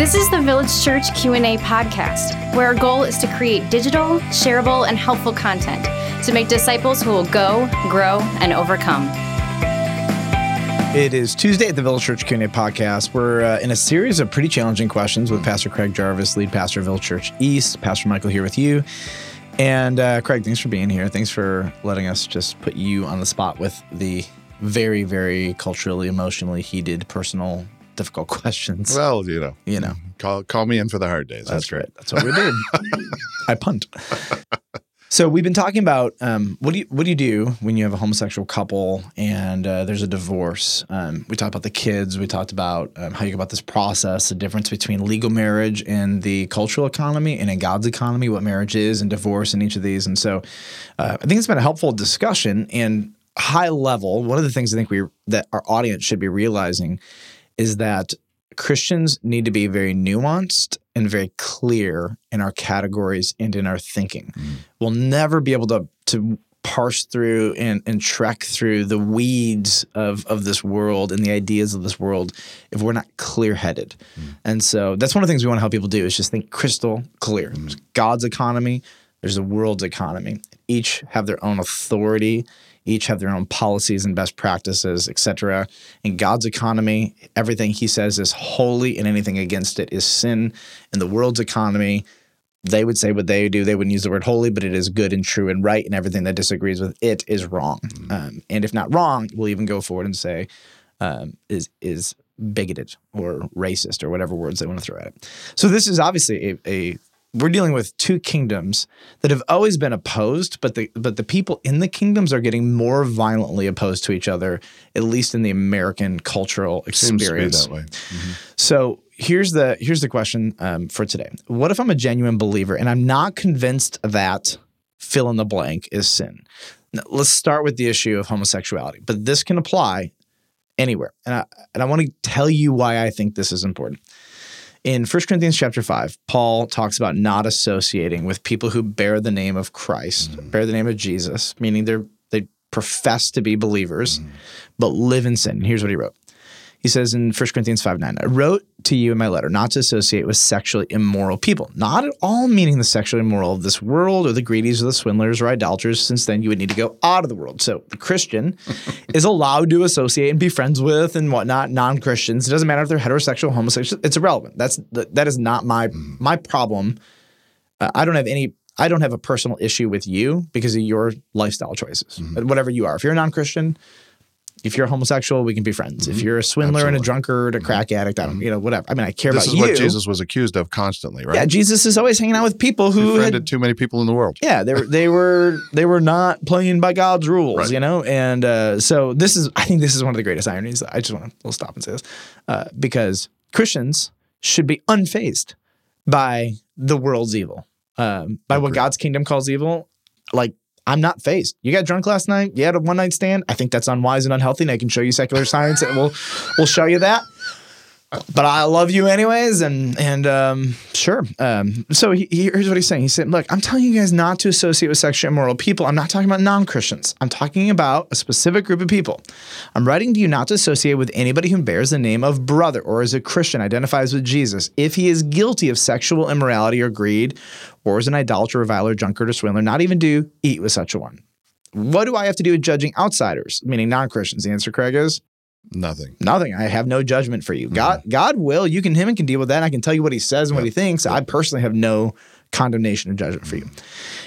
This is the Village Church Q&A podcast, where our goal is to create digital, shareable, and helpful content to make disciples who will go, grow, and overcome. It is Tuesday at the Village Church Q&A podcast. We're uh, in a series of pretty challenging questions with Pastor Craig Jarvis, lead pastor of Village Church East. Pastor Michael here with you. And uh, Craig, thanks for being here. Thanks for letting us just put you on the spot with the very, very culturally, emotionally heated, personal difficult questions. Well, you know, you know, call call me in for the hard days. That's, That's right. That's what we do. I punt. So we've been talking about um, what do you what do you do when you have a homosexual couple and uh, there's a divorce? Um, we talked about the kids. We talked about um, how you go about this process, the difference between legal marriage and the cultural economy, and in God's economy, what marriage is, and divorce in each of these. And so, uh, I think it's been a helpful discussion. And high level, one of the things I think we that our audience should be realizing is that Christians need to be very nuanced and very clear in our categories and in our thinking. Mm. We'll never be able to to parse through and, and trek through the weeds of, of this world and the ideas of this world if we're not clear headed. Mm. And so that's one of the things we want to help people do is just think crystal clear. Mm. There's God's economy, there's the world's economy. Each have their own authority each have their own policies and best practices, etc. In God's economy, everything he says is holy and anything against it is sin. In the world's economy, they would say what they do. They wouldn't use the word holy, but it is good and true and right, and everything that disagrees with it is wrong. Mm-hmm. Um, and if not wrong, we'll even go forward and say um, is is bigoted or racist or whatever words they want to throw at it. So this is obviously a, a we're dealing with two kingdoms that have always been opposed, but the but the people in the kingdoms are getting more violently opposed to each other, at least in the American cultural experience. that way. Mm-hmm. So here's the here's the question um, for today: What if I'm a genuine believer and I'm not convinced that fill in the blank is sin? Now, let's start with the issue of homosexuality, but this can apply anywhere, and I and I want to tell you why I think this is important. In 1 Corinthians chapter 5, Paul talks about not associating with people who bear the name of Christ, mm-hmm. bear the name of Jesus, meaning they're they profess to be believers, mm-hmm. but live in sin. Here's what he wrote. He says in 1 Corinthians 5 9, I wrote to you in my letter not to associate with sexually immoral people, not at all meaning the sexually immoral of this world or the greedies or the swindlers or idolaters, since then you would need to go out of the world. So the Christian is allowed to associate and be friends with and whatnot non Christians. It doesn't matter if they're heterosexual, homosexual, it's irrelevant. That's that is not my mm-hmm. my problem. Uh, I don't have any I don't have a personal issue with you because of your lifestyle choices, mm-hmm. whatever you are. If you're a non Christian, if you're a homosexual, we can be friends. Mm-hmm. If you're a swindler Absolutely. and a drunkard, a mm-hmm. crack addict, I don't, mm-hmm. you know, whatever. I mean, I care this about you. This is what Jesus was accused of constantly, right? Yeah, Jesus is always hanging out with people who had too many people in the world. Yeah, they were they were they were not playing by God's rules, right. you know. And uh, so this is, I think, this is one of the greatest ironies. I just want to we'll stop and say this uh, because Christians should be unfazed by the world's evil, um, by what God's kingdom calls evil. Like I'm not phased. You got drunk last night. You had a one night stand. I think that's unwise and unhealthy. And I can show you secular science, and we'll we'll show you that but I love you anyways, and and um, sure. Um, so he, here's what he's saying. He said, "Look, I'm telling you guys not to associate with sexually immoral people. I'm not talking about non-Christians. I'm talking about a specific group of people. I'm writing to you not to associate with anybody who bears the name of brother or is a Christian, identifies with Jesus, if he is guilty of sexual immorality or greed, or is an idolater, reviler, drunkard, or swindler. Not even do eat with such a one." What do I have to do with judging outsiders, meaning non-Christians? The answer, Craig, is Nothing. Nothing. I have no judgment for you. Mm-hmm. God God will. You can him and can deal with that. I can tell you what he says and what he thinks. I personally have no condemnation or judgment for you.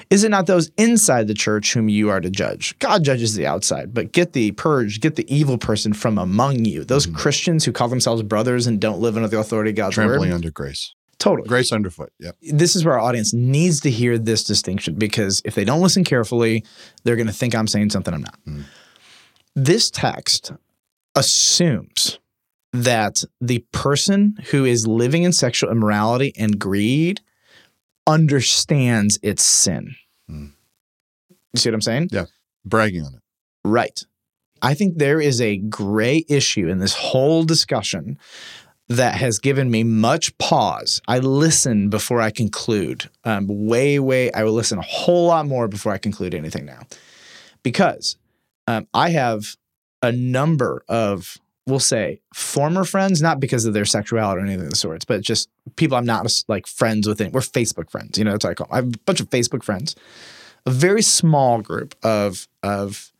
Is it not those inside the church whom you are to judge? God judges the outside, but get the purge, get the evil person from among you. Those mm-hmm. Christians who call themselves brothers and don't live under the authority of God's Trampling word. under grace. Totally. Grace underfoot. Yep. This is where our audience needs to hear this distinction because if they don't listen carefully, they're going to think I'm saying something I'm not. Mm. This text assumes that the person who is living in sexual immorality and greed understands its sin. Mm. You see what I'm saying? Yeah. Bragging on it. Right. I think there is a gray issue in this whole discussion that has given me much pause. I listen before I conclude. Um, way, way, I will listen a whole lot more before I conclude anything now. Because um, I have a number of, we'll say, former friends, not because of their sexuality or anything of the sorts, but just people I'm not like friends with. We're Facebook friends. You know, that's what I call. Them. I have a bunch of Facebook friends. A very small group of of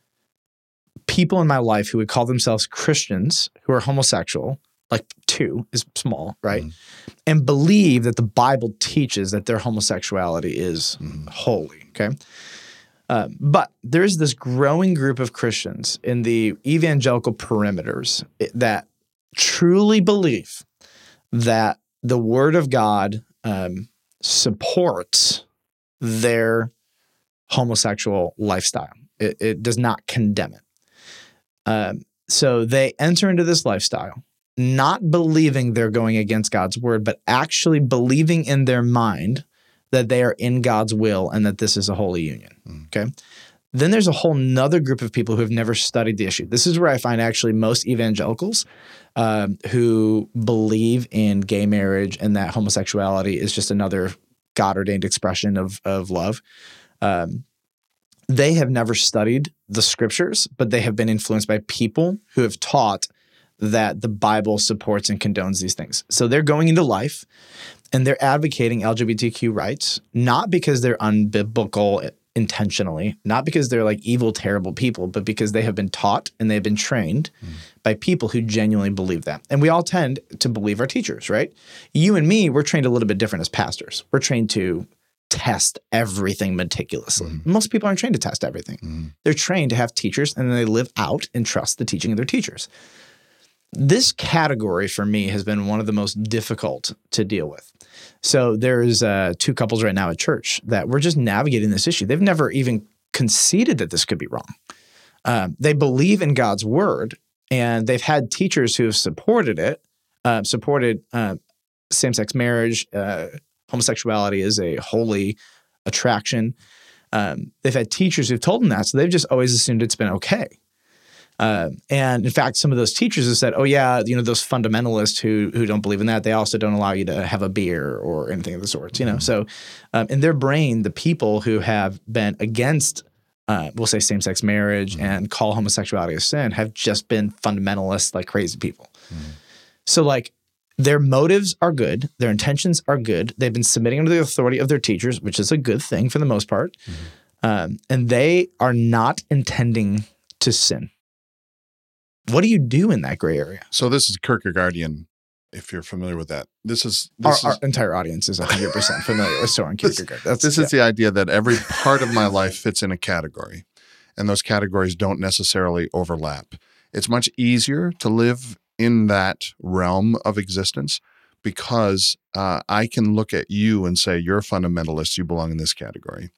people in my life who would call themselves Christians who are homosexual. Like two is small, right? Mhm. And believe that the Bible teaches that their homosexuality is Mhm. holy. Okay. Uh, but there's this growing group of Christians in the evangelical perimeters that truly believe that the Word of God um, supports their homosexual lifestyle. It, it does not condemn it. Um, so they enter into this lifestyle, not believing they're going against God's word, but actually believing in their mind that they are in God's will and that this is a holy union. Mm. Okay. Then there's a whole nother group of people who have never studied the issue. This is where I find actually most evangelicals um, who believe in gay marriage and that homosexuality is just another God ordained expression of, of love. Um, they have never studied the scriptures, but they have been influenced by people who have taught that the Bible supports and condones these things. So they're going into life and they're advocating LGBTQ rights, not because they're unbiblical intentionally, not because they're like evil, terrible people, but because they have been taught and they've been trained by people who genuinely believe that. And we all tend to believe our teachers, right? You and me, we're trained a little bit different as pastors. We're trained to test everything meticulously. Most people aren't trained to test everything. Mhm. They're trained to have teachers and then they live out and trust the teaching of their teachers. This category for me has been one of the most difficult to deal with. So there's uh, two couples right now at church that we're just navigating this issue. They've never even conceded that this could be wrong. Um, they believe in God's word, and they've had teachers who have supported it, uh, supported uh, same-sex marriage, uh, homosexuality is a holy attraction. Um, they've had teachers who've told them that, so they've just always assumed it's been okay. Um, and in fact, some of those teachers have said, "Oh yeah, you know those fundamentalists who who don't believe in that, they also don't allow you to have a beer or anything of the sorts." You know, so um, in their brain, the people who have been against, uh, we'll say, same-sex marriage and call homosexuality a sin, have just been fundamentalists, like crazy people. So like their motives are good, their intentions are good. They've been submitting under the authority of their teachers, which is a good thing for the most part, um, and they are not intending to sin. What do you do in that gray area? So this is Kierkegaardian, if you're familiar with that. This is Our, this our is entire audience is 100% familiar with Soren Kierkegaard. That's, this is the idea that every part of my life fits in a category, and those categories don't necessarily overlap. It's much easier to live in that realm of existence because uh, I can look at you and say, You're a fundamentalist, you belong in this category.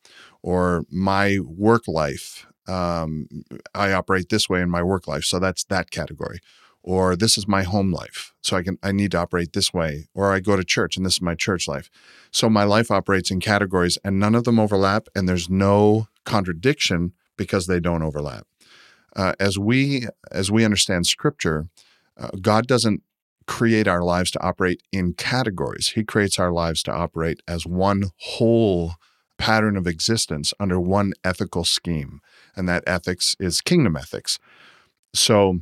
Or my work life, um, I operate this way in my work life, so that's that category. Or this is my home life, so I can I need to operate this way. Or I go to church, and this is my church life. So my life operates in categories, and none of them overlap, and there's no contradiction because they don't overlap. Uh, as we as we understand Scripture, uh, God doesn't create our lives to operate in categories. He creates our lives to operate as one whole pattern of existence under one ethical scheme, and that ethics is kingdom ethics. So.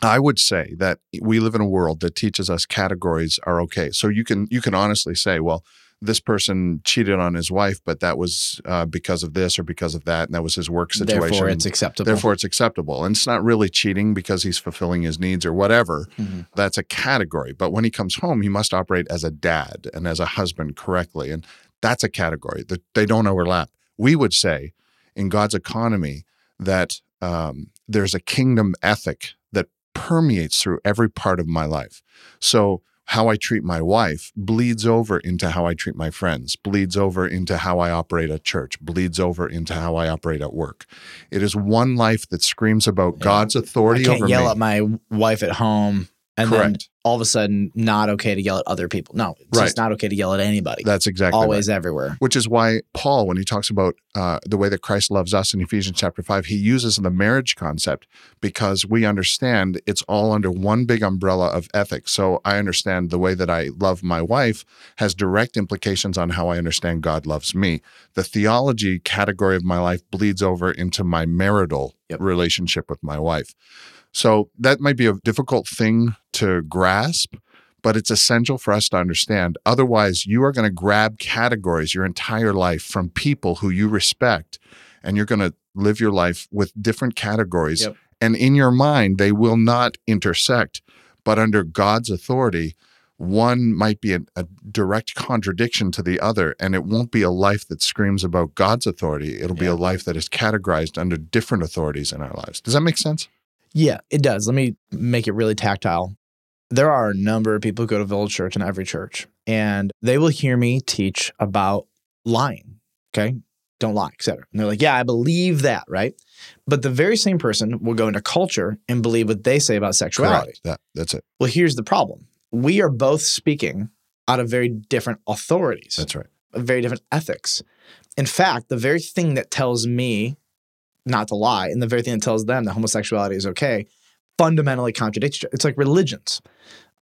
I would say that we live in a world that teaches us categories are okay. So you can you can honestly say, well, this person cheated on his wife, but that was uh, because of this or because of that, and that was his work situation. Therefore, it's acceptable. Therefore, it's acceptable. And it's not really cheating because he's fulfilling his needs or whatever. Mhm. That's a category. But when he comes home, he must operate as a dad and as a husband correctly. And that's a category that they don't overlap. We would say in God's economy that um, there's a kingdom ethic that permeates through every part of my life. So, how I treat my wife bleeds over into how I treat my friends, bleeds over into how I operate at church, bleeds over into how I operate at work. It is one life that screams about. God's I authority can't over yell me. at my wife at home and then Correct. All of a sudden not okay to yell at other people. No, it's Right. just not okay to yell at anybody. That's exactly right. Always, everywhere. Which is why Paul, when he talks about uh, the way that Christ loves us in Ephesians chapter 5, he uses the marriage concept because we understand it's all under one big umbrella of ethics. So I understand the way that I love my wife has direct implications on how I understand God loves me. The theology category of my life bleeds over into my marital Yep. relationship with my wife. So that might be a difficult thing to grasp, but it's essential for us to understand. Otherwise, you are going to grab categories your entire life from people who you respect, and you're going to live your life with different categories. Yep. And in your mind, they will not intersect. But under God's authority, one might be a, a, direct contradiction to the other, and it won't be a life that screams about God's authority. It'll be a life that is categorized under different authorities in our lives. Does that make sense? Yeah, it does. Let me make it really tactile. There are a number of people who go to Village Church in every church, and they will hear me teach about lying. Okay. Don't lie, et cetera. And they're like, yeah, I believe that, right? But the very same person will go into culture and believe what they say about sexuality. That, that's it. Well, here's the problem we are both speaking out of very different authorities, That's right. very different ethics. In fact, the very thing that tells me not to lie and the very thing that tells them that homosexuality is okay fundamentally contradicts. It's like religions.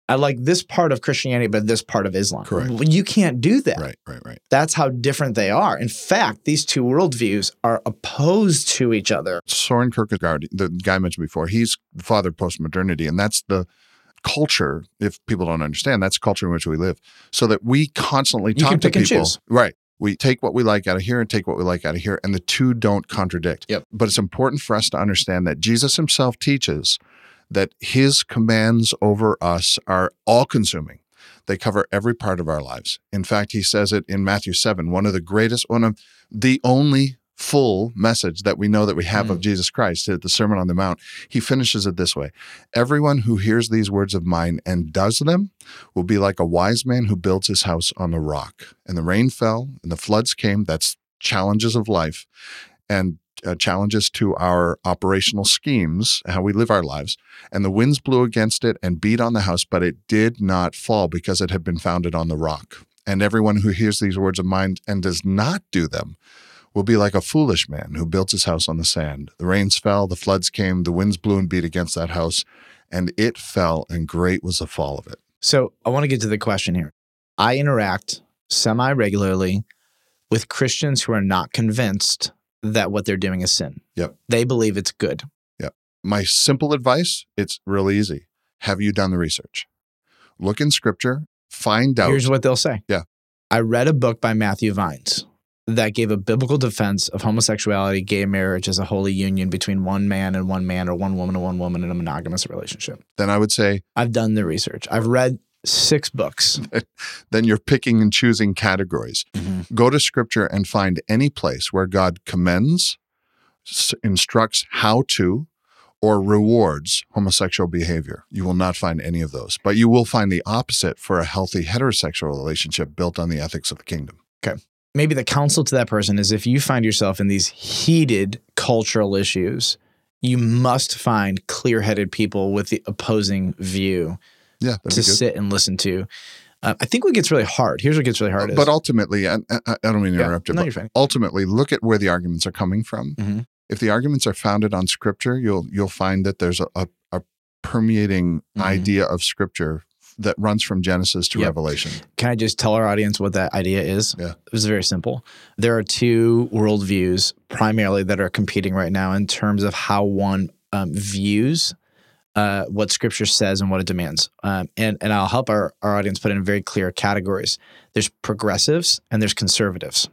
I like this part of Christianity, but this part of Islam. Correct. You can't do that. Right, right, right. That's how different they are. In fact, these two worldviews are opposed to each other. Soren Kierkegaard, the guy I mentioned before, he's the father of postmodernity, and that's the culture. If people don't understand, that's the culture in which we live. So that we constantly You talk to people, right? We take what we like out of here and take what we like out of here, and the two don't contradict. Yep. But it's important for us to understand that Jesus himself teaches that his commands over us are all consuming. They cover every part of our lives. In fact, he says it in Matthew 7, one of the greatest, one of the only full message that we know that we have of Jesus Christ at the Sermon on the Mount. He finishes it this way Everyone who hears these words of mine and does them will be like a wise man who builds his house on the rock. And the rain fell and the floods came. That's challenges of life and uh, challenges to our operational schemes, how we live our lives. And the winds blew against it and beat on the house, but it did not fall because it had been founded on the rock. And everyone who hears these words of mine and does not do them will be like a foolish man who built his house on the sand. The rains fell, the floods came, the winds blew and beat against that house, and it fell, and great was the fall of it. So I want to get to the question here. I interact semi regularly with Christians who are not convinced that what they're doing is sin. Yep. They believe it's good. Yep. My simple advice, it's really easy. Have you done the research? Look in scripture, find out. Here's what they'll say. Yeah. I read a book by Matthew Vines that gave a biblical defense of homosexuality, gay marriage as a holy union between one man and one man or one woman and one woman in a monogamous relationship. then I would say, I've done the research. I've read six books. then you're picking and choosing categories. Mhm. Go to scripture and find any place where God commends, s- instructs how to, or rewards homosexual behavior. You will not find any of those, but you will find the opposite for a healthy heterosexual relationship built on the ethics of the kingdom. Maybe the counsel to that person is if you find yourself in these heated cultural issues, you must find clear headed people with the opposing view Yeah, to sit and listen to. Uh, I think what gets really hard, here's what gets really hard is. But ultimately, I, I, I don't mean to Yeah, interrupt you, no, but you're fine. ultimately, look at where the arguments are coming from. Mhm. If the arguments are founded on scripture, you'll you'll find that there's a, a, a permeating Mhm. idea of scripture that runs from Genesis to Yep. Revelation. Can I just tell our audience what that idea is? Yeah. It was very simple. There are two worldviews primarily that are competing right now in terms of how one um, views uh, what scripture says and what it demands. Um, and, and I'll help our, our audience put in very clear categories. There's progressives and there's conservatives.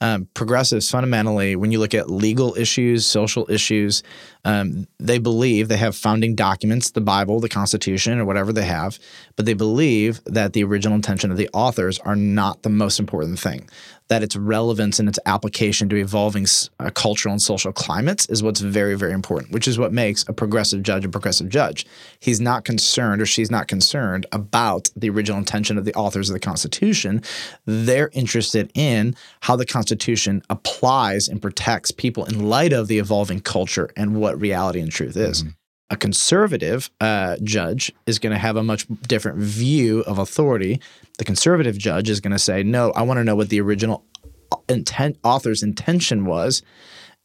Um, progressives, fundamentally, when you look at legal issues, social issues, um, they believe they have founding documents, the Bible, the Constitution, or whatever they have, but they believe that the original intention of the authors are not the most important thing. That its relevance and its application to evolving uh, cultural and social climates is what's very, very important, which is what makes a progressive judge a progressive judge. He's not concerned or she's not concerned about the original intention of the authors of the Constitution. They're interested in how the Constitution applies and protects people in light of the evolving culture and what reality and truth is. A conservative uh, judge is going to have a much different view of authority. The conservative judge is going to say, "No, I want to know what the original intent author's intention was,"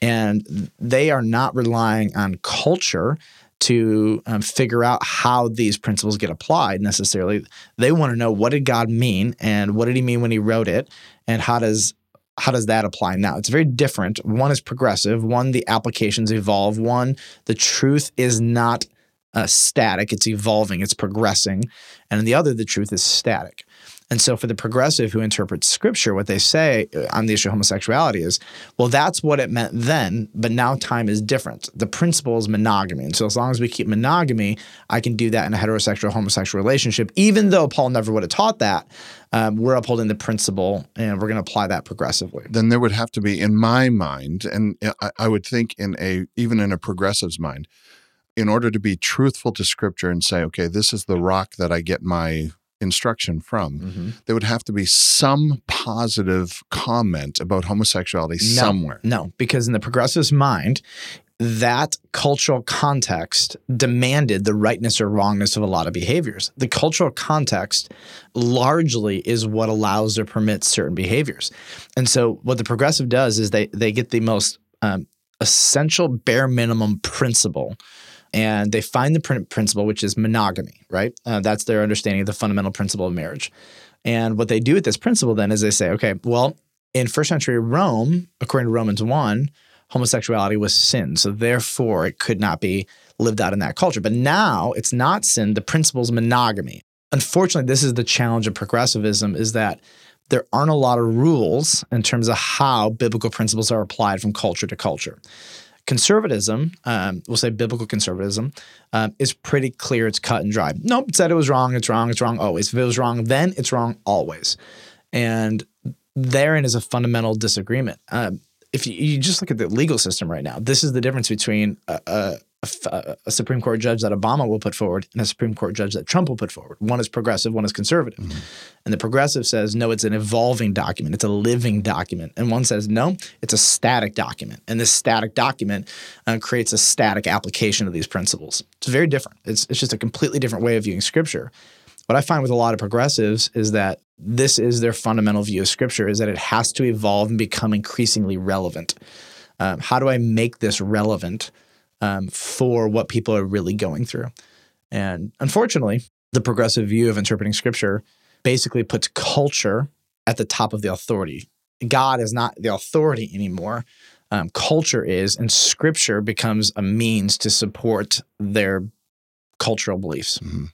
and they are not relying on culture to um, figure out how these principles get applied necessarily. They want to know what did God mean and what did He mean when He wrote it, and how does how does that apply now? It's very different. One is progressive. One, the applications evolve. One, the truth is not uh, static, it's evolving, it's progressing. And the other, the truth is static. And so, for the progressive who interprets scripture, what they say uh, on the issue of homosexuality is, well, that's what it meant then, but now time is different. The principle is monogamy. And so, as long as we keep monogamy, I can do that in a heterosexual homosexual relationship, even though Paul never would have taught that. Um, we're upholding the principle and we're going to apply that progressively. Then there would have to be, in my mind, and I, I would think in a even in a progressive's mind, in order to be truthful to Scripture and say, okay, this is the rock that I get my instruction from, Mm-hmm. there would have to be some positive comment about homosexuality No, somewhere. No, because in the progressive's mind, that cultural context demanded the rightness or wrongness of a lot of behaviors. The cultural context largely is what allows or permits certain behaviors. And so what the progressive does is they they get the most um, essential bare minimum principle and they find the prin- principle which is monogamy right? Uh, that's their understanding of the fundamental principle of marriage. And what they do with this principle then is they say okay well in first century rome according to romans 1 homosexuality was sin. So therefore it could not be lived out in that culture. But now it's not sin. The principle is monogamy. Unfortunately this is the challenge of progressivism is that there aren't a lot of rules in terms of how biblical principles are applied from culture to culture conservatism, um, we'll say biblical conservatism, um, is pretty clear. It's cut and dry. Nope, it said it was wrong. It's wrong. It's wrong always. If it was wrong then, it's wrong always. And therein is a fundamental disagreement. Um, if you, you just look at the legal system right now, this is the difference between a, a, a f- a Supreme Court judge that Obama will put forward and a Supreme Court judge that Trump will put forward. One is progressive, one is conservative. And the progressive says, no, it's an evolving document, it's a living document. And one says, no, it's a static document. And this static document uh, creates a static application of these principles. It's very different. It's, it's just a completely different way of viewing scripture. What I find with a lot of progressives is that this is their fundamental view of scripture is that it has to evolve and become increasingly relevant. Um, how do I make this relevant um, for what people are really going through? And unfortunately, the progressive view of interpreting scripture basically puts culture at the top of the authority. God is not the authority anymore. Um, culture is, and scripture becomes a means to support their cultural beliefs. Mhm.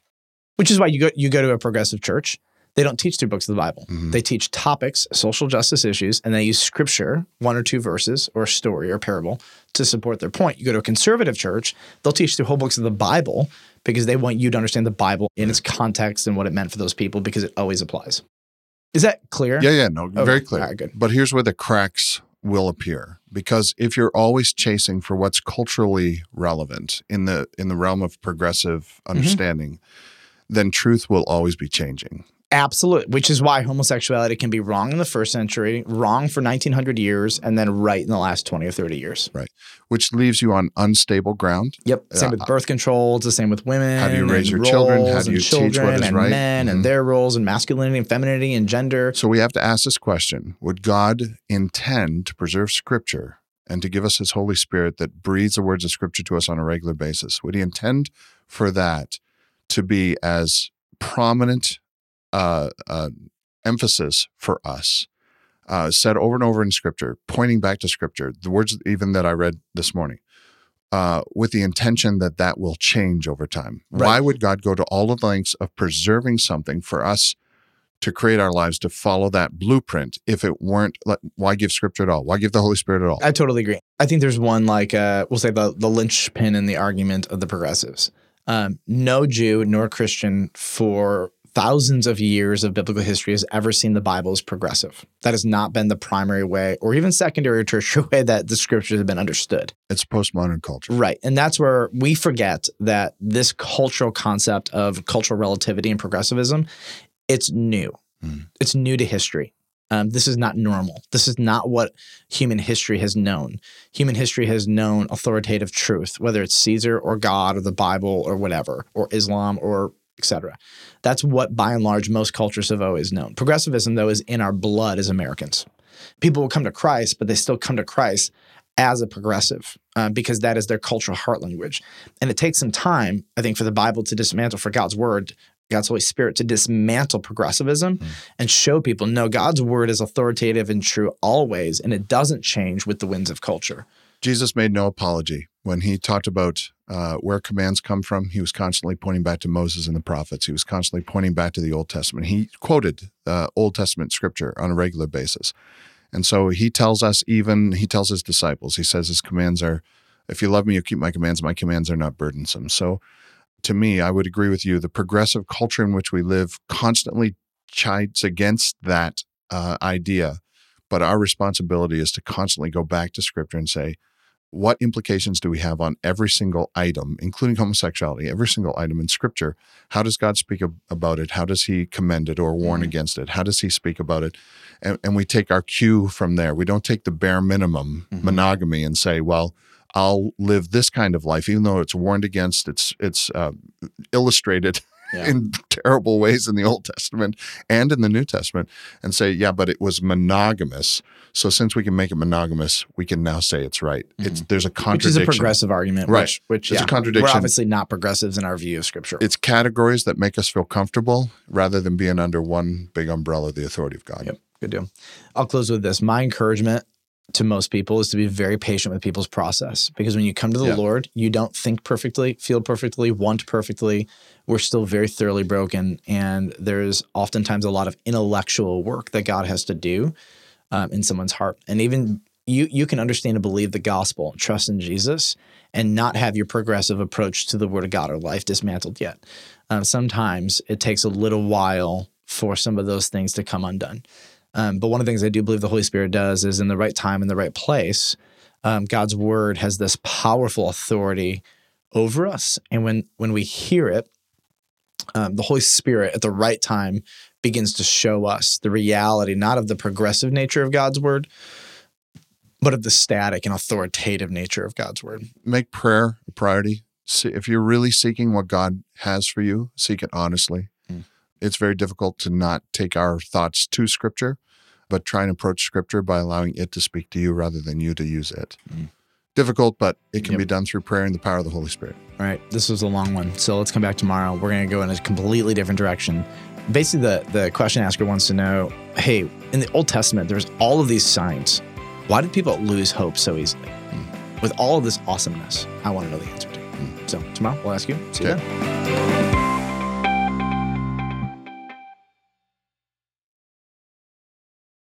Which is why you go you go to a progressive church. They don't teach through books of the Bible. Mhm. They teach topics, social justice issues, and they use scripture, one or two verses, or a story or parable, to support their point. You go to a conservative church, they'll teach through whole books of the Bible because they want you to understand the Bible in its context and what it meant for those people because it always applies. Is that clear? Yeah, yeah, no, very clear. Right, good. But here's where the cracks will appear because if you're always chasing for what's culturally relevant in the in the realm of progressive Mm-hmm. understanding, then truth will always be changing. Absolutely, which is why homosexuality can be wrong in the first century, wrong for 1900 years, and then right in the last 20 or 30 years. Right. Which leaves you on unstable ground. Yep. Same Uh, with birth control. It's the same with women. How do you raise your children? How do you teach what children and right? men Mhm. and their roles and masculinity and femininity and gender. So we have to ask this question Would God intend to preserve Scripture and to give us His Holy Spirit that breathes the words of Scripture to us on a regular basis? Would He intend for that to be as prominent uh, uh, emphasis for us? Uh, said over and over in Scripture, pointing back to Scripture, the words even that I read this morning, uh, with the intention that that will change over time. Right. Why would God go to all the lengths of preserving something for us to create our lives to follow that blueprint if it weren't like why give scripture at all why give the holy spirit at all I totally agree. I think there's one like uh, we'll say the the linchpin in the argument of the progressives. Um, no Jew nor Christian for thousands of years of biblical history has ever seen the Bible as progressive. That has not been the primary way, or even secondary or tertiary way that the scriptures have been understood. it's postmodern culture Right. And that's where we forget that this cultural concept of cultural relativity and progressivism, it's new. Mm. It's new to history. Um, this is not normal. This is not what human history has known. Human history has known authoritative truth, whether it's Caesar or God or the Bible or whatever, or Islam or etc. That's what by and large most cultures have always known. Progressivism, though, is in our blood as Americans. People will come to Christ, but they still come to Christ as a progressive uh, because that is their cultural heart language. And it takes some time, I think, for the Bible to dismantle, for God's word, God's Holy Spirit to dismantle progressivism and show people no, God's word is authoritative and true always, and it doesn't change with the winds of culture. jesus made no apology When he talked about uh, where commands come from, he was constantly pointing back to Moses and the prophets. He was constantly pointing back to the Old Testament. He quoted uh, Old Testament scripture on a regular basis. And so he tells us, even he tells his disciples, he says his commands are, if you love me, you keep my commands. My commands are not burdensome. So to me, I would agree with you. The progressive culture in which we live constantly chides against that uh, idea. But our responsibility is to constantly go back to scripture and say, what implications do we have on every single item, including homosexuality, every single item in scripture? How does God speak ab- about it? How does he commend it or warn Mm-hmm. against it? How does he speak about it? And, and we take our cue from there. We don't take the bare minimum Mhm. monogamy and say, well, I'll live this kind of life, even though it's warned against, it's, it's uh, illustrated Yeah. in terrible ways in the Old Testament and in the New Testament and say, yeah, but it was monogamous. So since we can make it monogamous, we can now say it's right. It's there's a Mm-hmm. which is a progressive argument, Right. which, which It's a contradiction. We're obviously not progressives in our view of scripture. It's categories that make us feel comfortable rather than being under one big umbrella, the authority of God. Yep. Good deal. I'll close with this. My encouragement to most people is to be very patient with people's process because when you come to the Yeah. Lord, you don't think perfectly, feel perfectly, want perfectly. We're still very thoroughly broken. And there's oftentimes a lot of intellectual work that God has to do um, in someone's heart. And even you, you can understand and believe the gospel, trust in Jesus, and not have your progressive approach to the word of God or life dismantled yet. Um, sometimes it takes a little while for some of those things to come undone. Um, but one of the things I do believe the Holy Spirit does is in the right time, in the right place, um, God's word has this powerful authority over us. And when when we hear it, um, the Holy Spirit at the right time begins to show us the reality, not of the progressive nature of God's word, but of the static and authoritative nature of God's word. Make prayer a priority. See, if you're really seeking what God has for you, seek it honestly. Mm. It's very difficult to not take our thoughts to Scripture, but try and approach Scripture by allowing it to speak to you rather than you to use it. Mm. Difficult, but it can Yep. be done through prayer and the power of the Holy Spirit. All right, this was a long one. So let's come back tomorrow. We're going to go in a completely different direction. Basically, the, the question asker wants to know hey, in the Old Testament, there's all of these signs. Why did people lose hope so easily? With all of this awesomeness, I want to know the answer to. So tomorrow, we'll ask you. See you Okay. then.